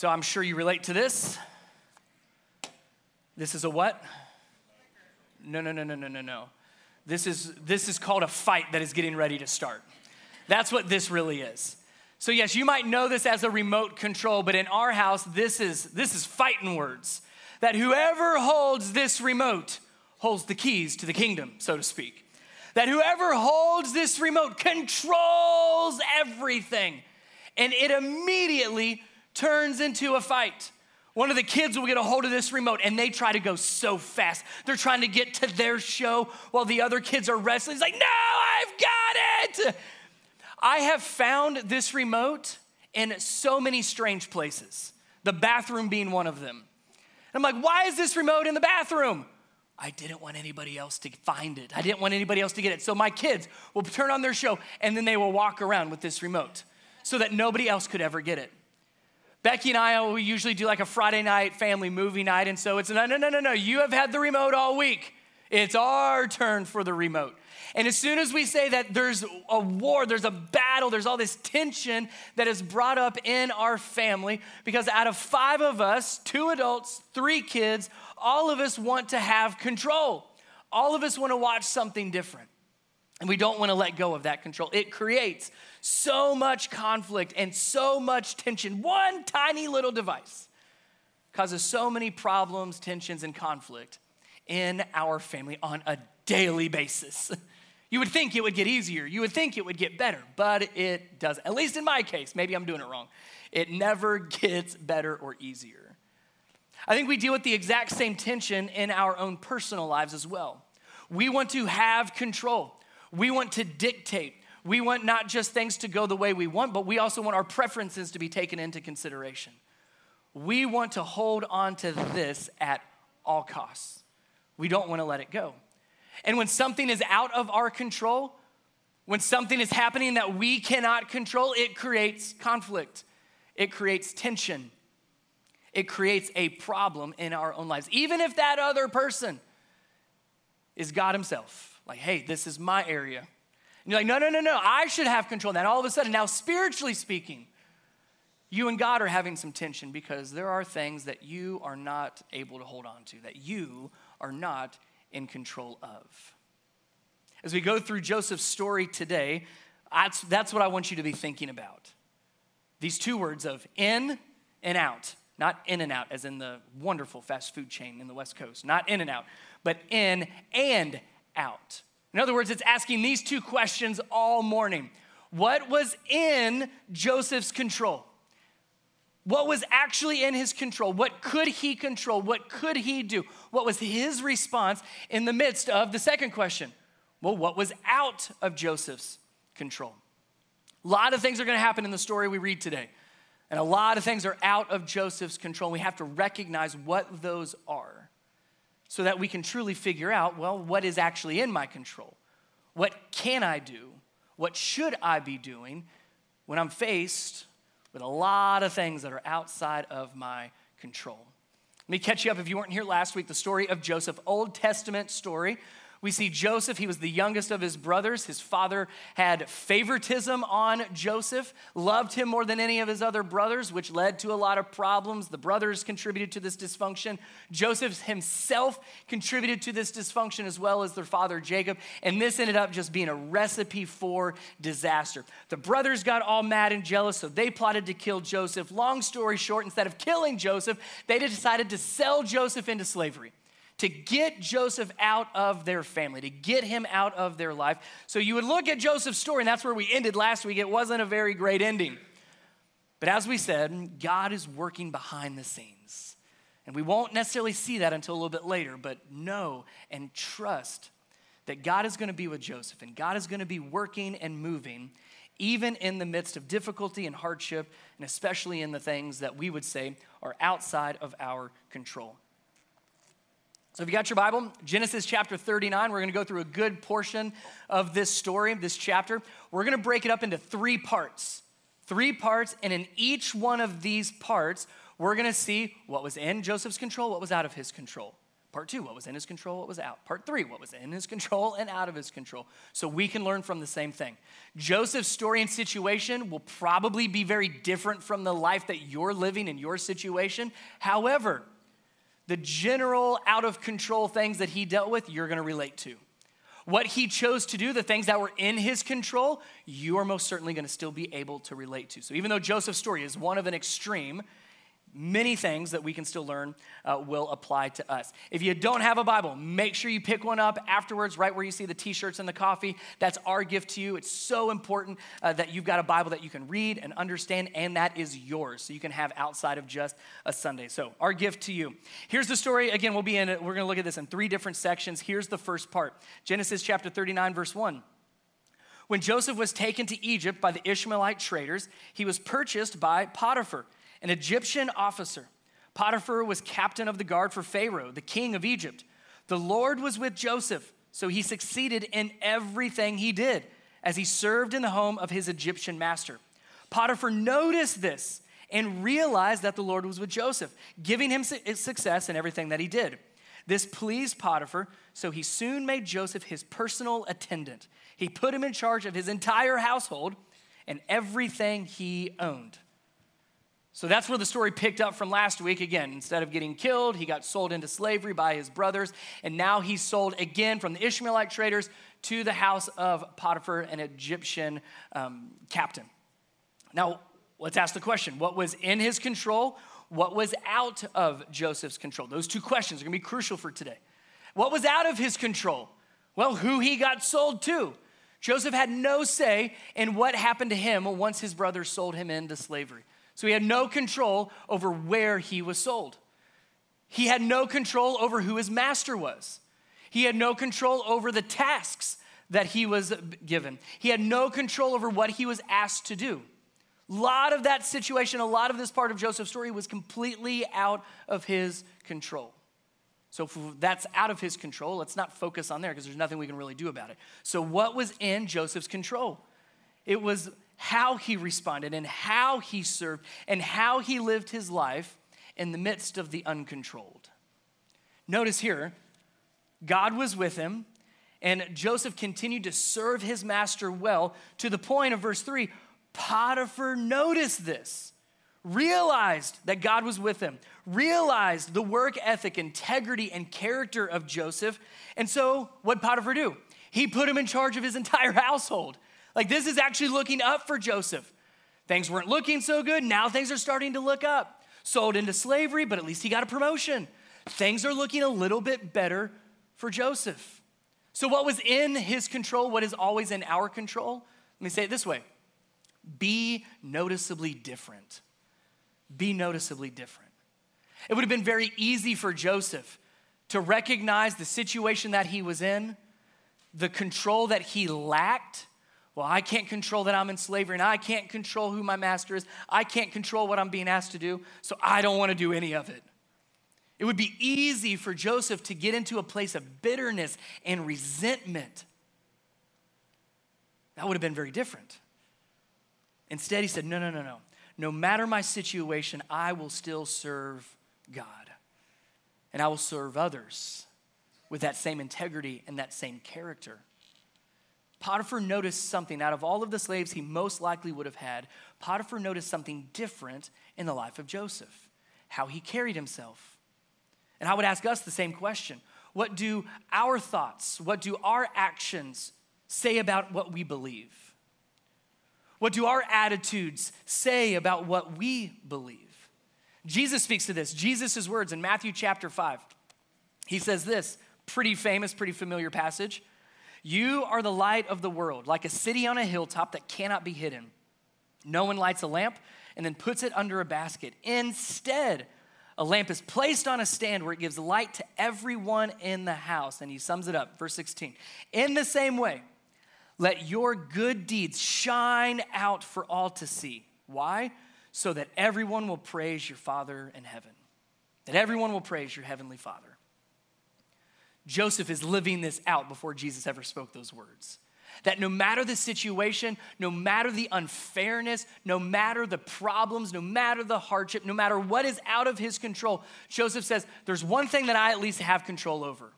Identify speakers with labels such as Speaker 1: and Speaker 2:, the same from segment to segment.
Speaker 1: So I'm sure you relate to this. This is a what? No, no, no, no, no, no, no. This is this is called a fight that is getting ready to start. That's what this really is. So yes, you might know this as a remote control, but in our house this is this is fighting words. That whoever holds this remote holds the keys to the kingdom, so to speak. That whoever holds this remote controls everything. And it immediately turns into a fight. One of the kids will get a hold of this remote and they try to go so fast. They're trying to get to their show while the other kids are wrestling. It's like, no, I've got it. I have found this remote in so many strange places, the bathroom being one of them. And I'm like, why is this remote in the bathroom? I didn't want anybody else to find it. I didn't want anybody else to get it. So my kids will turn on their show and then they will walk around with this remote so that nobody else could ever get it. Becky and I, we usually do like a Friday night family movie night. And so it's no, no, no, no, no. You have had the remote all week. It's our turn for the remote. And as soon as we say that there's a war, there's a battle, there's all this tension that is brought up in our family, because out of five of us, two adults, three kids, all of us want to have control. All of us want to watch something different. And we don't want to let go of that control. It creates so much conflict and so much tension. One tiny little device causes so many problems, tensions, and conflict in our family on a daily basis. You would think it would get easier. You would think it would get better, but it doesn't. At least in my case, maybe I'm doing it wrong. It never gets better or easier. I think we deal with the exact same tension in our own personal lives as well. We want to have control. We want to dictate. We want not just things to go the way we want, but we also want our preferences to be taken into consideration. We want to hold on to this at all costs. We don't want to let it go. And when something is out of our control, when something is happening that we cannot control, it creates conflict, it creates tension, it creates a problem in our own lives. Even if that other person is God Himself, like, hey, this is my area. And you're like, no, no, no, no, I should have control. And all of a sudden, now spiritually speaking, you and God are having some tension because there are things that you are not able to hold on to, that you are not in control of. As we go through Joseph's story today, that's, that's what I want you to be thinking about. These two words of in and out. Not in and out, as in the wonderful fast food chain in the West Coast. Not in and out, but in and out. In other words, it's asking these two questions all morning. What was in Joseph's control? What was actually in his control? What could he control? What could he do? What was his response in the midst of the second question? Well, what was out of Joseph's control? A lot of things are going to happen in the story we read today. And a lot of things are out of Joseph's control. We have to recognize what those are so that we can truly figure out well, what is actually in my control? What can I do? What should I be doing when I'm faced with a lot of things that are outside of my control? Let me catch you up if you weren't here last week the story of Joseph, Old Testament story we see Joseph, he was the youngest of his brothers. His father had favoritism on Joseph, loved him more than any of his other brothers, which led to a lot of problems. The brothers contributed to this dysfunction. Joseph himself contributed to this dysfunction as well as their father Jacob. And this ended up just being a recipe for disaster. The brothers got all mad and jealous, so they plotted to kill Joseph. Long story short, instead of killing Joseph, they decided to sell Joseph into slavery to get Joseph out of their family, to get him out of their life. So you would look at Joseph's story, and that's where we ended last week. It wasn't a very great ending. But as we said, God is working behind the scenes. And we won't necessarily see that until a little bit later, but know and trust that God is going to be with Joseph and God is going to be working and moving even in the midst of difficulty and hardship, and especially in the things that we would say are outside of our control. So, if you got your Bible, Genesis chapter 39, we're going to go through a good portion of this story, this chapter. We're going to break it up into three parts. Three parts, and in each one of these parts, we're going to see what was in Joseph's control, what was out of his control. Part two, what was in his control, what was out. Part three, what was in his control and out of his control. So we can learn from the same thing. Joseph's story and situation will probably be very different from the life that you're living in your situation. However, the general out of control things that he dealt with, you're gonna relate to. What he chose to do, the things that were in his control, you are most certainly gonna still be able to relate to. So even though Joseph's story is one of an extreme, many things that we can still learn uh, will apply to us. If you don't have a Bible, make sure you pick one up afterwards, right where you see the t shirts and the coffee. That's our gift to you. It's so important uh, that you've got a Bible that you can read and understand, and that is yours, so you can have outside of just a Sunday. So, our gift to you. Here's the story. Again, we'll be in it. We're going to look at this in three different sections. Here's the first part Genesis chapter 39, verse 1. When Joseph was taken to Egypt by the Ishmaelite traders, he was purchased by Potiphar an Egyptian officer. Potiphar was captain of the guard for Pharaoh, the king of Egypt. The Lord was with Joseph, so he succeeded in everything he did as he served in the home of his Egyptian master. Potiphar noticed this and realized that the Lord was with Joseph, giving him success in everything that he did. This pleased Potiphar, so he soon made Joseph his personal attendant. He put him in charge of his entire household and everything he owned. So that's where the story picked up from last week. Again, instead of getting killed, he got sold into slavery by his brothers, and now he's sold again from the Ishmaelite traders to the house of Potiphar, an Egyptian um, captain. Now, let's ask the question what was in his control? What was out of Joseph's control? Those two questions are gonna be crucial for today. What was out of his control? Well, who he got sold to. Joseph had no say in what happened to him once his brothers sold him into slavery. So he had no control over where he was sold. He had no control over who his master was. He had no control over the tasks that he was given. He had no control over what he was asked to do. A lot of that situation, a lot of this part of Joseph's story was completely out of his control. So that's out of his control. Let's not focus on there because there's nothing we can really do about it. So, what was in Joseph's control? It was how he responded and how he served and how he lived his life in the midst of the uncontrolled. Notice here, God was with him, and Joseph continued to serve his master well to the point of verse 3 Potiphar noticed this, realized that God was with him, realized the work ethic, integrity, and character of Joseph. And so, what Potiphar do? He put him in charge of his entire household. Like, this is actually looking up for Joseph. Things weren't looking so good. Now things are starting to look up. Sold into slavery, but at least he got a promotion. Things are looking a little bit better for Joseph. So, what was in his control, what is always in our control? Let me say it this way be noticeably different. Be noticeably different. It would have been very easy for Joseph to recognize the situation that he was in, the control that he lacked, well, I can't control that I'm in slavery and I can't control who my master is. I can't control what I'm being asked to do, so I don't want to do any of it. It would be easy for Joseph to get into a place of bitterness and resentment. That would have been very different. Instead, he said, No, no, no, no. No matter my situation, I will still serve God. And I will serve others with that same integrity and that same character. Potiphar noticed something out of all of the slaves he most likely would have had. Potiphar noticed something different in the life of Joseph, how he carried himself. And I would ask us the same question What do our thoughts, what do our actions say about what we believe? What do our attitudes say about what we believe? Jesus speaks to this. Jesus' words in Matthew chapter 5. He says this pretty famous, pretty familiar passage. You are the light of the world, like a city on a hilltop that cannot be hidden. No one lights a lamp and then puts it under a basket. Instead, a lamp is placed on a stand where it gives light to everyone in the house. And he sums it up, verse 16. In the same way, let your good deeds shine out for all to see. Why? So that everyone will praise your Father in heaven. That everyone will praise your heavenly Father. Joseph is living this out before Jesus ever spoke those words. That no matter the situation, no matter the unfairness, no matter the problems, no matter the hardship, no matter what is out of his control, Joseph says, There's one thing that I at least have control over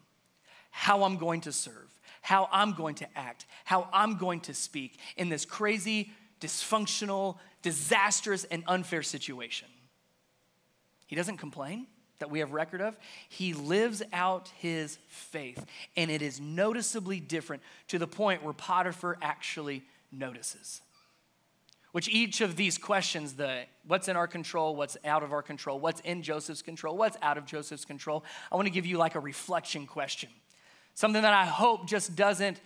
Speaker 1: how I'm going to serve, how I'm going to act, how I'm going to speak in this crazy, dysfunctional, disastrous, and unfair situation. He doesn't complain that we have record of, he lives out his faith. And it is noticeably different to the point where Potiphar actually notices. Which each of these questions, the what's in our control, what's out of our control, what's in Joseph's control, what's out of Joseph's control, I want to give you like a reflection question. Something that I hope just doesn't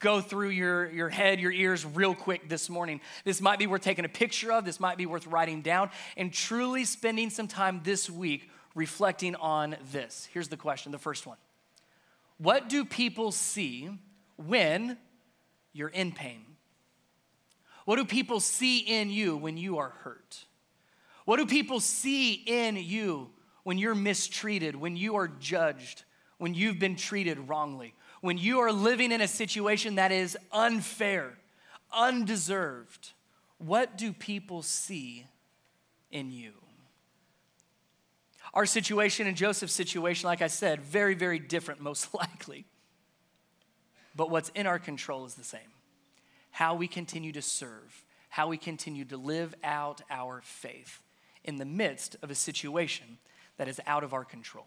Speaker 1: go through your, your head, your ears real quick this morning. This might be worth taking a picture of, this might be worth writing down, and truly spending some time this week reflecting on this. Here's the question the first one What do people see when you're in pain? What do people see in you when you are hurt? What do people see in you when you're mistreated, when you are judged, when you've been treated wrongly, when you are living in a situation that is unfair, undeserved? What do people see in you? Our situation and Joseph's situation, like I said, very, very different, most likely. But what's in our control is the same how we continue to serve, how we continue to live out our faith in the midst of a situation that is out of our control.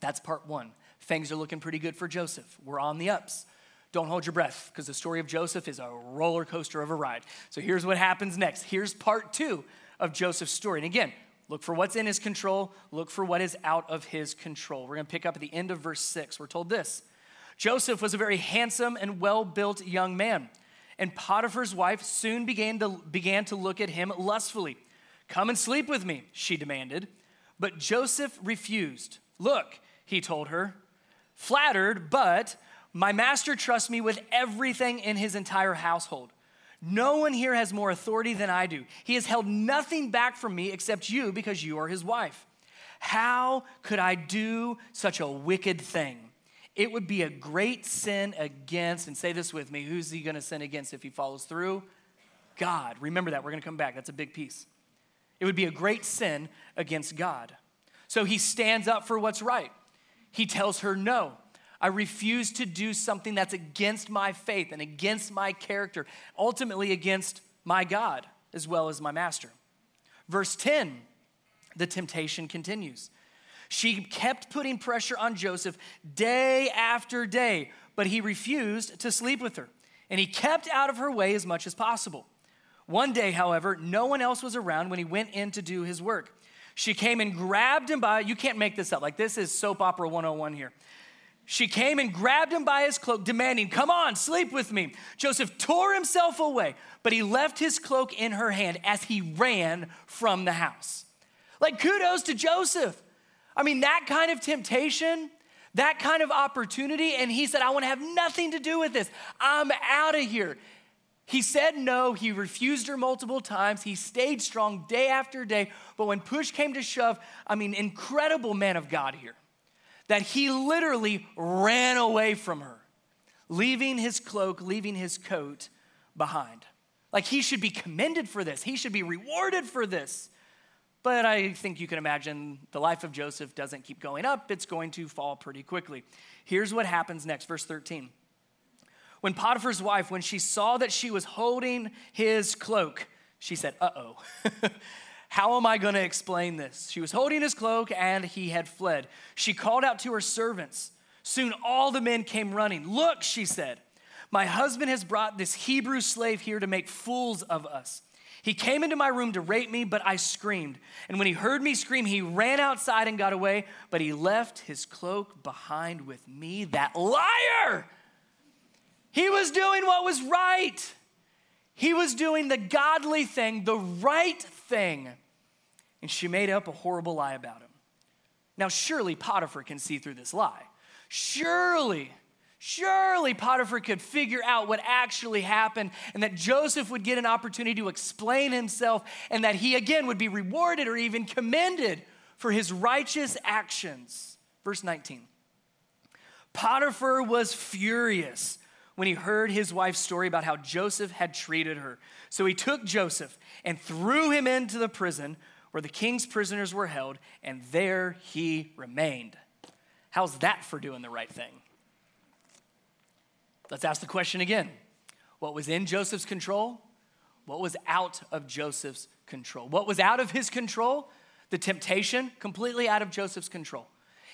Speaker 1: That's part one. Things are looking pretty good for Joseph. We're on the ups. Don't hold your breath because the story of Joseph is a roller coaster of a ride. So here's what happens next. Here's part two of Joseph's story. And again, Look for what's in his control, look for what is out of his control. We're going to pick up at the end of verse 6. We're told this Joseph was a very handsome and well built young man, and Potiphar's wife soon began to, began to look at him lustfully. Come and sleep with me, she demanded. But Joseph refused. Look, he told her, flattered, but my master trusts me with everything in his entire household. No one here has more authority than I do. He has held nothing back from me except you because you are his wife. How could I do such a wicked thing? It would be a great sin against, and say this with me who's he going to sin against if he follows through? God. Remember that. We're going to come back. That's a big piece. It would be a great sin against God. So he stands up for what's right. He tells her no. I refuse to do something that's against my faith and against my character, ultimately against my God as well as my master. Verse 10, the temptation continues. She kept putting pressure on Joseph day after day, but he refused to sleep with her, and he kept out of her way as much as possible. One day, however, no one else was around when he went in to do his work. She came and grabbed him by, you can't make this up, like this is soap opera 101 here. She came and grabbed him by his cloak, demanding, Come on, sleep with me. Joseph tore himself away, but he left his cloak in her hand as he ran from the house. Like, kudos to Joseph. I mean, that kind of temptation, that kind of opportunity, and he said, I want to have nothing to do with this. I'm out of here. He said no. He refused her multiple times. He stayed strong day after day. But when push came to shove, I mean, incredible man of God here that he literally ran away from her, leaving his cloak, leaving his coat behind. Like he should be commended for this, he should be rewarded for this. But I think you can imagine the life of Joseph doesn't keep going up, it's going to fall pretty quickly. Here's what happens next, verse 13. When Potiphar's wife, when she saw that she was holding his cloak, she said, Uh oh. How am I going to explain this? She was holding his cloak and he had fled. She called out to her servants. Soon all the men came running. Look, she said, my husband has brought this Hebrew slave here to make fools of us. He came into my room to rape me, but I screamed. And when he heard me scream, he ran outside and got away, but he left his cloak behind with me. That liar! He was doing what was right. He was doing the godly thing, the right thing. And she made up a horrible lie about him. Now, surely Potiphar can see through this lie. Surely, surely Potiphar could figure out what actually happened and that Joseph would get an opportunity to explain himself and that he again would be rewarded or even commended for his righteous actions. Verse 19 Potiphar was furious when he heard his wife's story about how Joseph had treated her. So he took Joseph and threw him into the prison where the king's prisoners were held, and there he remained. How's that for doing the right thing? Let's ask the question again. What was in Joseph's control? What was out of Joseph's control? What was out of his control? The temptation, completely out of Joseph's control.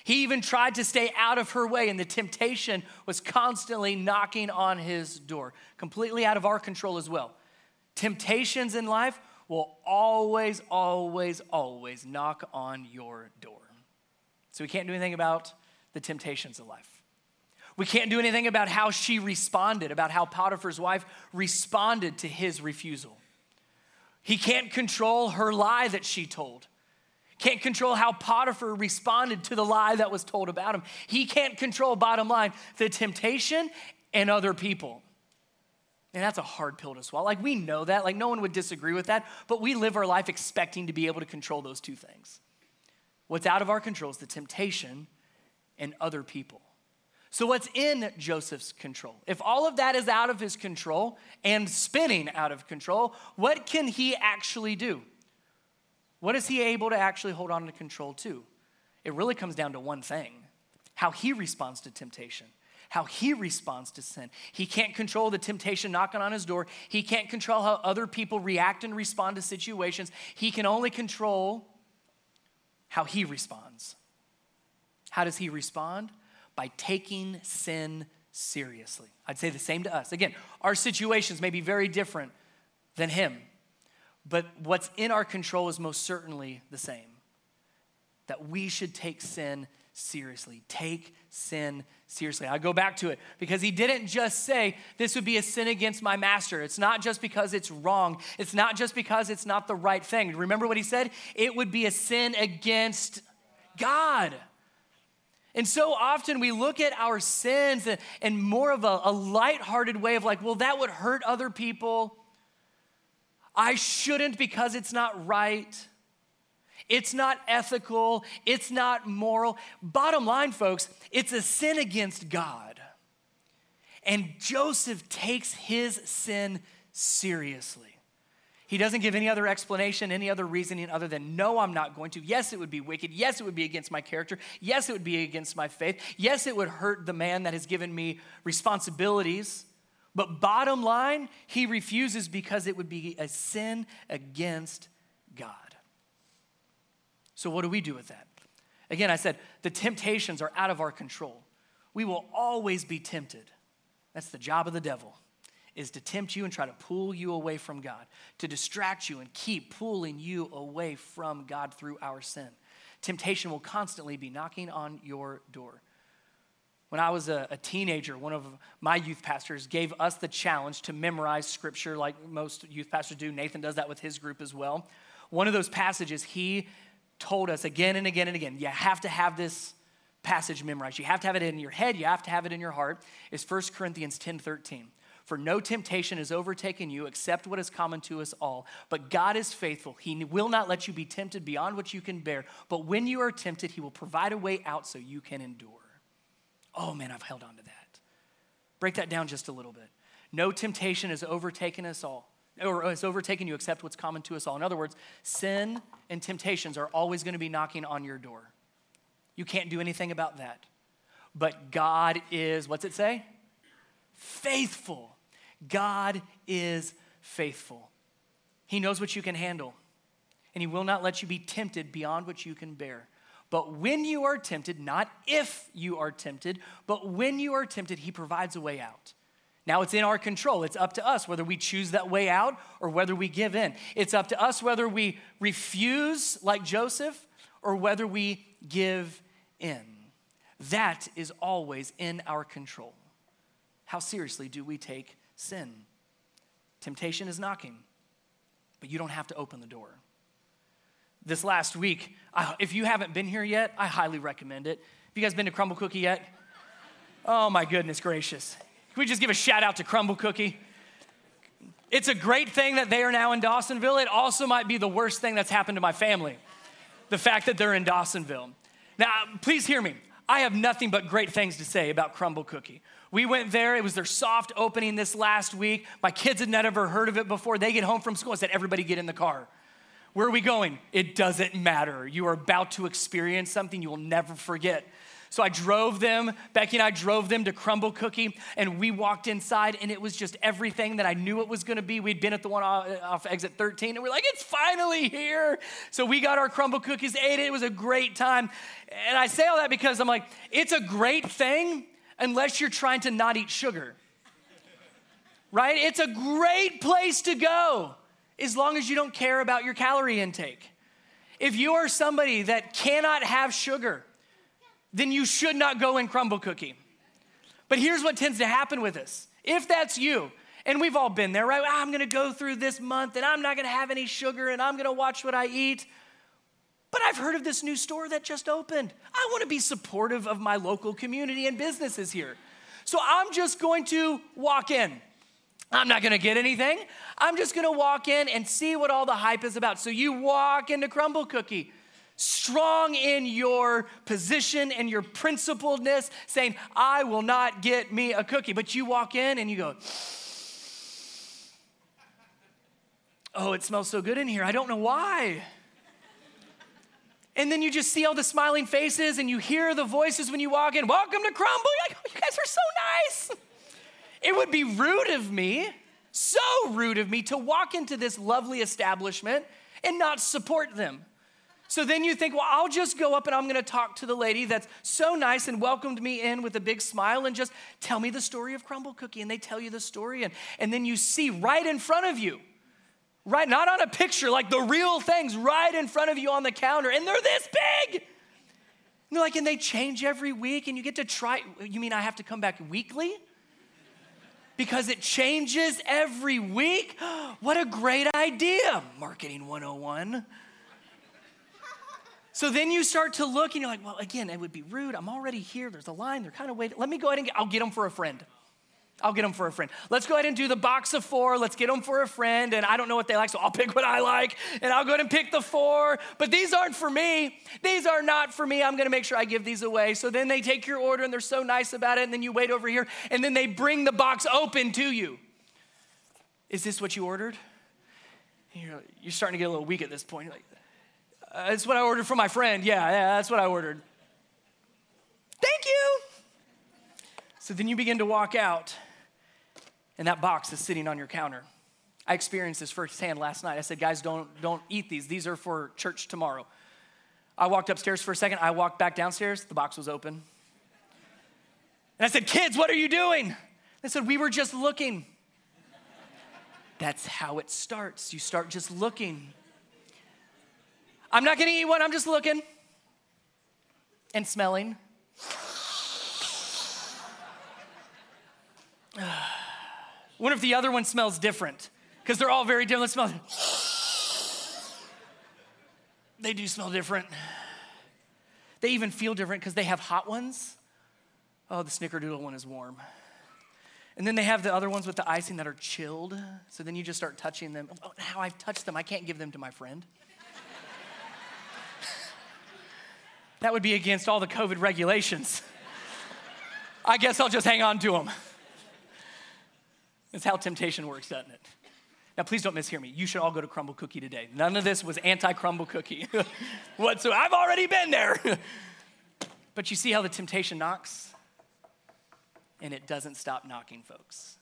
Speaker 1: He even tried to stay out of her way, and the temptation was constantly knocking on his door, completely out of our control as well. Temptations in life will always, always, always knock on your door. So we can't do anything about the temptations of life. We can't do anything about how she responded, about how Potiphar's wife responded to his refusal. He can't control her lie that she told. Can't control how Potiphar responded to the lie that was told about him. He can't control, bottom line, the temptation and other people. And that's a hard pill to swallow. Like, we know that. Like, no one would disagree with that. But we live our life expecting to be able to control those two things. What's out of our control is the temptation and other people. So, what's in Joseph's control? If all of that is out of his control and spinning out of control, what can he actually do? What is he able to actually hold on to control to? It really comes down to one thing how he responds to temptation how he responds to sin. He can't control the temptation knocking on his door. He can't control how other people react and respond to situations. He can only control how he responds. How does he respond? By taking sin seriously. I'd say the same to us. Again, our situations may be very different than him, but what's in our control is most certainly the same. That we should take sin seriously. Take sin seriously. I go back to it because he didn't just say this would be a sin against my master. It's not just because it's wrong, it's not just because it's not the right thing. Remember what he said? It would be a sin against God. And so often we look at our sins in more of a, a lighthearted way of like, well, that would hurt other people. I shouldn't because it's not right. It's not ethical. It's not moral. Bottom line, folks, it's a sin against God. And Joseph takes his sin seriously. He doesn't give any other explanation, any other reasoning other than, no, I'm not going to. Yes, it would be wicked. Yes, it would be against my character. Yes, it would be against my faith. Yes, it would hurt the man that has given me responsibilities. But bottom line, he refuses because it would be a sin against God. So, what do we do with that? Again, I said the temptations are out of our control. We will always be tempted. That's the job of the devil is to tempt you and try to pull you away from God, to distract you and keep pulling you away from God through our sin. Temptation will constantly be knocking on your door. When I was a, a, teenager, one of my youth pastors gave us the challenge to memorize scripture like most youth pastors do. Nathan does that with his group as well. One of those passages he told us again and again and again you have to have this passage memorized. You have to have it in your head, you have to have it in your heart. Is 1 Corinthians 10 13. For no temptation has overtaken you except what is common to us all. But God is faithful. He will not let you be tempted beyond what you can bear. But when you are tempted, He will provide a way out so you can endure. Oh man, I've held on to that. Break that down just a little bit. No temptation has overtaken us all or has overtaken you except what's common to us all. In other words, sin and temptations are always going to be knocking on your door. You can't do anything about that. But God is, what's it say? Faithful. God is faithful. He knows what you can handle, and He will not let you be tempted beyond what you can bear. But when you are tempted, not if you are tempted, but when you are tempted, He provides a way out. Now it's in our control. It's up to us whether we choose that way out or whether we give in. It's up to us whether we refuse, like Joseph, or whether we give in. That is always in our control. How seriously do we take sin? Temptation is knocking, but you don't have to open the door. This last week, if you haven't been here yet, I highly recommend it. Have you guys been to Crumbl Cookie yet? Oh my goodness gracious. Can we just give a shout out to Crumbl Cookie? It's a great thing that they are now in Dawsonville. It also might be the worst thing that's happened to my family the fact that they're in Dawsonville. Now, please hear me. I have nothing but great things to say about Crumbl Cookie. We went there. It was their soft opening this last week. My kids had never heard of it before. They get home from school. I said, Everybody get in the car. Where are we going? It doesn't matter. You are about to experience something you will never forget. So I drove them, Becky and I drove them to Crumbl Cookie, and we walked inside, and it was just everything that I knew it was gonna be. We'd been at the one off exit 13, and we're like, it's finally here. So we got our Crumbl Cookies, ate it. It was a great time. And I say all that because I'm like, it's a great thing unless you're trying to not eat sugar. Right? It's a great place to go as long as you don't care about your calorie intake. If you are somebody that cannot have sugar, then you should not go in Crumbl Cookie. But here's what tends to happen with us. If that's you, and we've all been there, right? Ah, I'm gonna go through this month and I'm not gonna have any sugar and I'm gonna watch what I eat. But I've heard of this new store that just opened. I wanna be supportive of my local community and businesses here. So I'm just going to walk in. I'm not gonna get anything. I'm just gonna walk in and see what all the hype is about. So you walk into Crumbl Cookie, strong in your position and your principledness, saying, I will not get me a cookie. But you walk in and you go, Oh, it smells so good in here. I don't know why. And then you just see all the smiling faces and you hear the voices when you walk in. Welcome to Crumbl. Like, oh, you guys are so nice. It would be rude of me, so rude of me, to walk into this lovely establishment and not support them. So then you think, well, I'll just go up and I'm going to talk to the lady that's so nice and welcomed me in with a big smile and just tell me the story of Crumbl Cookie. And they tell you the story. And, and then you see right in front of you right? Not on a picture, like the real things right in front of you on the counter, and they're this big. And they're like, and they change every week, and you get to try. You mean I have to come back weekly? Because it changes every week? What a great idea, Marketing 101. So then you start to look and you're like, well, again, it would be rude. I'm already here. There's a line. They're kind of waiting. Let me go ahead and get, I'll get them for a friend. I'll get them for a friend. Let's go ahead and do the box of four. Let's get them for a friend. And I don't know what they like, so I'll pick what I like. And I'll go ahead and pick the four. But these aren't for me. These are not for me. I'm going to make sure I give these away. So then they take your order and they're so nice about it. And then you wait over here. And then they bring the box open to you. Is this what you ordered? You're, you're starting to get a little weak at this point. You're like, uh, that's what I ordered for my friend. Yeah, yeah, that's what I ordered. Thank you. So then you begin to walk out and that box is sitting on your counter. I experienced this firsthand last night. I said, guys, don't, don't eat these. These are for church tomorrow. I walked upstairs for a second. I walked back downstairs. The box was open. And I said, kids, what are you doing? They said, we were just looking. That's how it starts. You start just looking. I'm not gonna eat one, I'm just looking and smelling. What if the other one smells different? Because they're all very different. Smell. They do smell different. They even feel different because they have hot ones. Oh, the snickerdoodle one is warm. And then they have the other ones with the icing that are chilled. So then you just start touching them. Oh, now I've touched them. I can't give them to my friend. that would be against all the COVID regulations. I guess I'll just hang on to them. That's how temptation works, doesn't it? Now, please don't mishear me. You should all go to Crumbl Cookie today. None of this was anti Crumbl Cookie whatsoever. I've already been there. but you see how the temptation knocks? And it doesn't stop knocking, folks.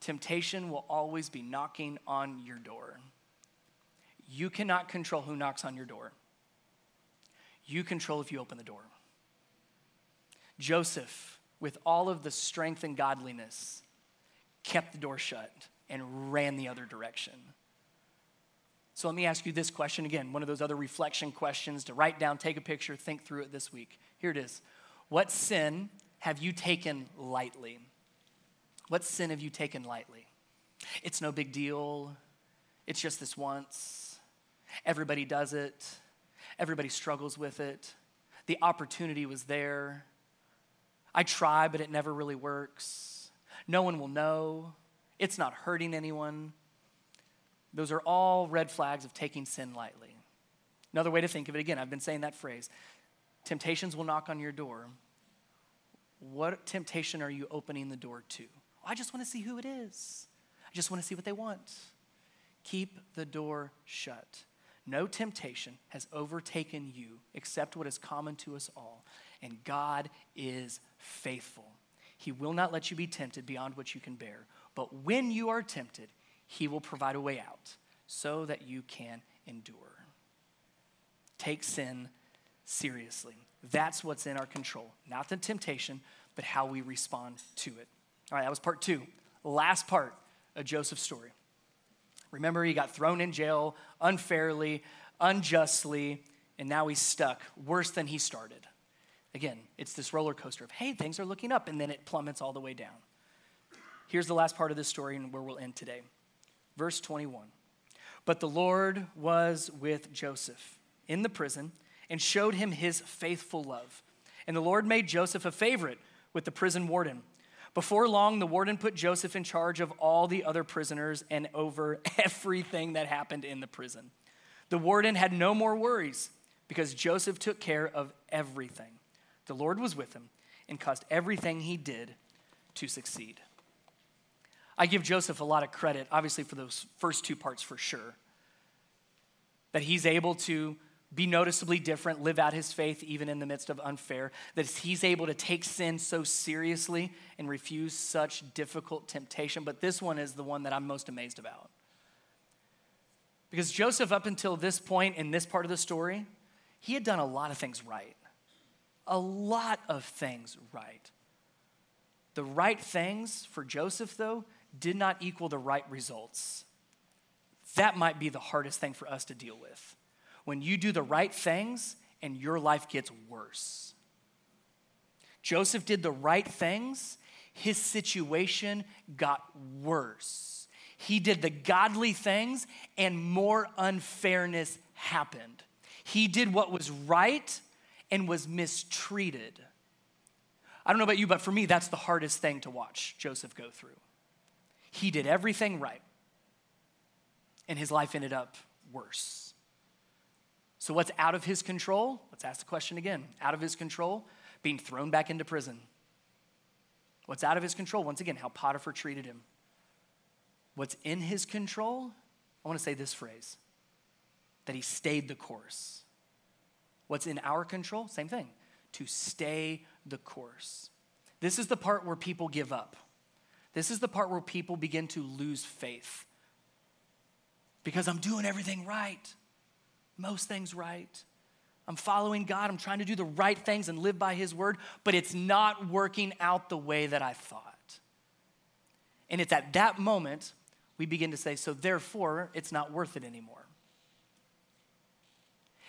Speaker 1: Temptation will always be knocking on your door. You cannot control who knocks on your door. You control if you open the door. Joseph, with all of the strength and godliness, kept the door shut, and ran the other direction. So let me ask you this question again, one of those other reflection questions to write down, take a picture, think through it this week. Here it is. What sin have you taken lightly? What sin have you taken lightly? It's no big deal. It's just this once. Everybody does it. Everybody struggles with it. The opportunity was there. I try, but it never really works. No one will know. It's not hurting anyone. Those are all red flags of taking sin lightly. Another way to think of it again, I've been saying that phrase temptations will knock on your door. what temptation are you opening the door to? I just want to see who it is. I just want to see what they want. Keep the door shut. No temptation has overtaken you except what is common to us all, and God is faithful. He will not let you be tempted beyond what you can bear, but when you are tempted, He will provide a way out so that you can endure. Take sin seriously. That's what's in our control, not the temptation, but how we respond to it. All right, that was part two. Last part of Joseph's story. Remember, he got thrown in jail unfairly, unjustly, and now he's stuck worse than he started. Again, it's this roller coaster of, hey, things are looking up, and then it plummets all the way down. Here's the last part of this story and where we'll end today. Verse 21. But the Lord was with Joseph in the prison and showed him his faithful love. And the Lord made Joseph a favorite with the prison warden. Before long, the warden put Joseph in charge of all the other prisoners and over everything that happened in the prison. The warden had no more worries because Joseph took care of everything. The Lord was with him and caused everything he did to succeed. I give Joseph a lot of credit, obviously, for those first two parts for sure. That he's able to be noticeably different, live out his faith even in the midst of unfair, that he's able to take sin so seriously and refuse such difficult temptation. But this one is the one that I'm most amazed about. Because Joseph, up until this point in this part of the story, he had done a lot of things right. A lot of things right. The right things for Joseph, though, did not equal the right results. That might be the hardest thing for us to deal with when you do the right things and your life gets worse. Joseph did the right things, his situation got worse. He did the godly things, and more unfairness happened. He did what was right and was mistreated. I don't know about you, but for me, that's the hardest thing to watch Joseph go through. He did everything right, and his life ended up worse. So, what's out of his control? Let's ask the question again. Out of his control, being thrown back into prison. What's out of his control? Once again, how Potiphar treated him. What's in his control? I want to say this phrase that he stayed the course. What's in our control? Same thing, to stay the course. This is the part where people give up. This is the part where people begin to lose faith. Because I'm doing everything right most things right. I'm following God. I'm trying to do the right things and live by His word, but it's not working out the way that I thought. And it's at that moment we begin to say, so therefore, it's not worth it anymore.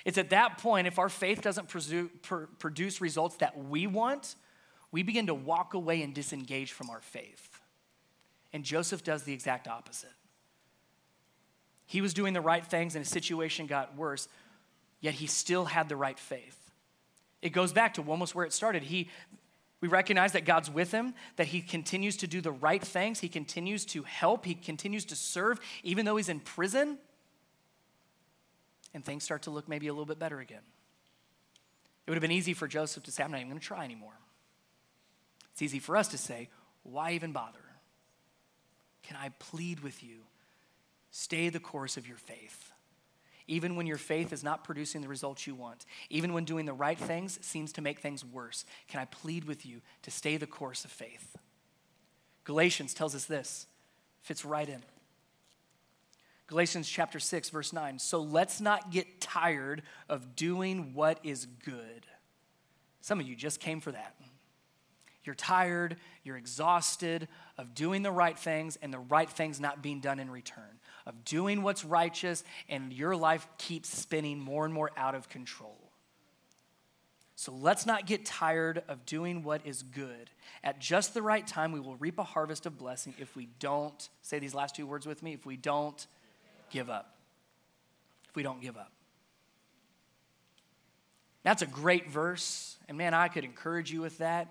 Speaker 1: It's at that point, if our faith doesn't produce results that we want, we begin to walk away and disengage from our faith. And Joseph does the exact opposite. He was doing the right things and his situation got worse, yet he still had the right faith. It goes back to almost where it started. He, we recognize that God's with him, that he continues to do the right things, he continues to help, he continues to serve, even though he's in prison. And things start to look maybe a little bit better again. It would have been easy for Joseph to say, I'm not even going to try anymore. It's easy for us to say, why even bother? Can I plead with you Stay the course of your faith. Even when your faith is not producing the results you want, even when doing the right things seems to make things worse, can I plead with you to stay the course of faith? Galatians tells us this, fits right in. Galatians chapter 6, verse 9. So let's not get tired of doing what is good. Some of you just came for that. You're tired, you're exhausted of doing the right things and the right things not being done in return of doing what's righteous, and your life keeps spinning more and more out of control. So let's not get tired of doing what is good. At just the right time, we will reap a harvest of blessing if we don't, say these last two words with me, if we don't give up. If we don't give up. That's a great verse, and man, I could encourage you with that.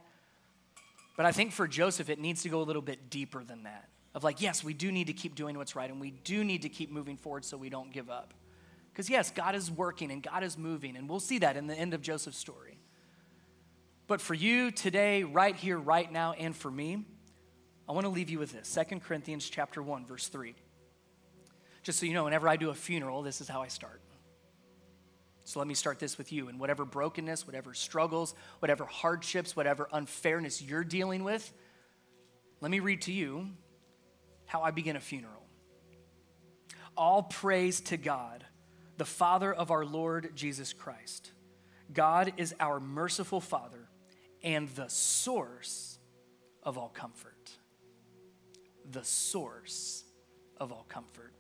Speaker 1: But I think for Joseph, it needs to go a little bit deeper than that of like, yes, we do need to keep doing what's right and we do need to keep moving forward so we don't give up. Because, yes, God is working and God is moving, and we'll see that in the end of Joseph's story. But for you today, right here, right now, and for me, I want to leave you with this 2 Corinthians chapter 1, verse 3. Just so you know, whenever I do a funeral, this is how I start. So let me start this with you. And whatever brokenness, whatever struggles, whatever hardships, whatever unfairness you're dealing with, let me read to you how I begin a funeral. All praise to God, the Father of our Lord Jesus Christ. God is our merciful Father and the source of all comfort. The source of all comfort.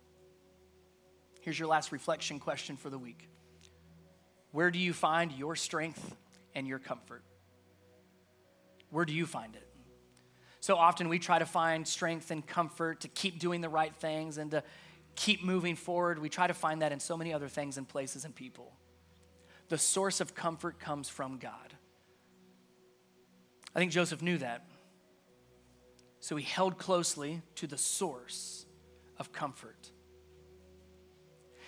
Speaker 1: Here's your last reflection question for the week Where do you find your strength and your comfort? Where do you find it? So often we try to find strength and comfort to keep doing the right things and to keep moving forward. We try to find that in so many other things and places and people. The source of comfort comes from God. I think Joseph knew that. So he held closely to the source of comfort.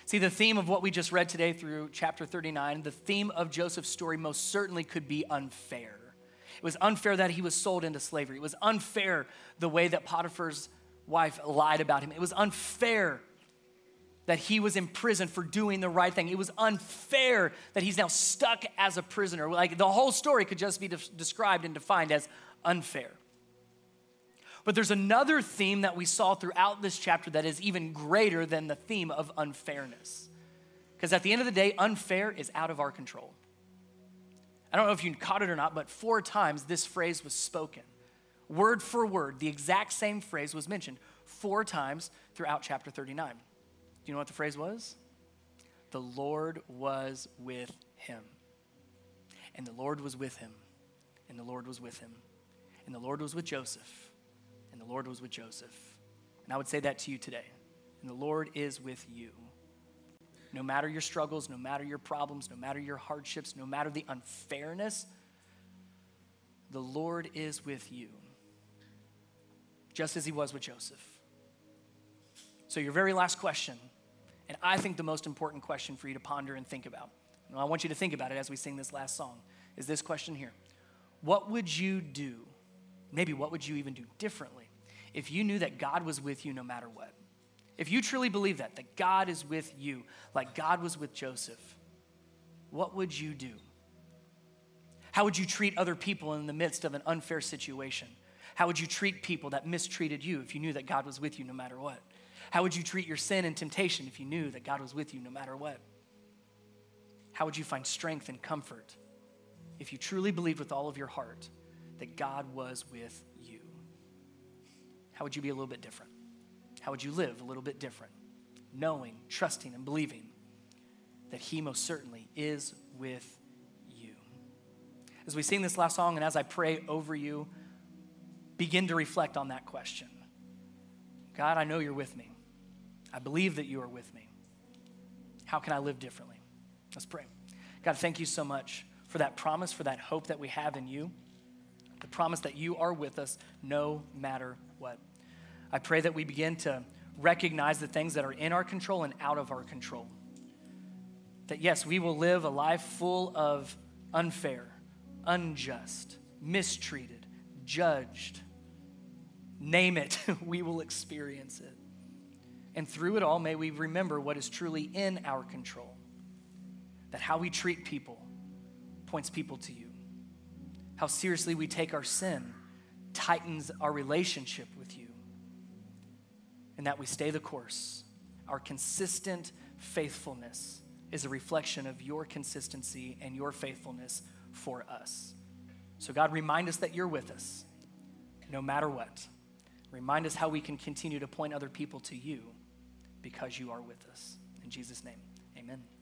Speaker 1: See, the theme of what we just read today through chapter 39, the theme of Joseph's story most certainly could be unfair. It was unfair that he was sold into slavery. It was unfair the way that Potiphar's wife lied about him. It was unfair that he was in prison for doing the right thing. It was unfair that he's now stuck as a prisoner. Like the whole story could just be de- described and defined as unfair. But there's another theme that we saw throughout this chapter that is even greater than the theme of unfairness. Because at the end of the day, unfair is out of our control. I don't know if you caught it or not, but four times this phrase was spoken. Word for word, the exact same phrase was mentioned four times throughout chapter 39. Do you know what the phrase was? The Lord was with him. And the Lord was with him. And the Lord was with him. And the Lord was with Joseph. The Lord was with Joseph. And I would say that to you today. And the Lord is with you. No matter your struggles, no matter your problems, no matter your hardships, no matter the unfairness, the Lord is with you, just as he was with Joseph. So, your very last question, and I think the most important question for you to ponder and think about, and I want you to think about it as we sing this last song, is this question here What would you do? Maybe what would you even do differently if you knew that God was with you no matter what? If you truly believe that, that God is with you, like God was with Joseph, what would you do? How would you treat other people in the midst of an unfair situation? How would you treat people that mistreated you if you knew that God was with you no matter what? How would you treat your sin and temptation if you knew that God was with you no matter what? How would you find strength and comfort if you truly believed with all of your heart that God was with? How would you be a little bit different? How would you live a little bit different? Knowing, trusting, and believing that He most certainly is with you. As we sing this last song and as I pray over you, begin to reflect on that question God, I know you're with me. I believe that you are with me. How can I live differently? Let's pray. God, thank you so much for that promise, for that hope that we have in you, the promise that you are with us no matter what. I pray that we begin to recognize the things that are in our control and out of our control. That yes, we will live a life full of unfair, unjust, mistreated, judged. Name it, we will experience it. And through it all, may we remember what is truly in our control. That how we treat people points people to you. How seriously we take our sin tightens our relationship with you and that we stay the course. Our consistent faithfulness is a reflection of your consistency and your faithfulness for us. So, God, remind us that you're with us no matter what. Remind us how we can continue to point other people to you because you are with us. In Jesus' name, amen.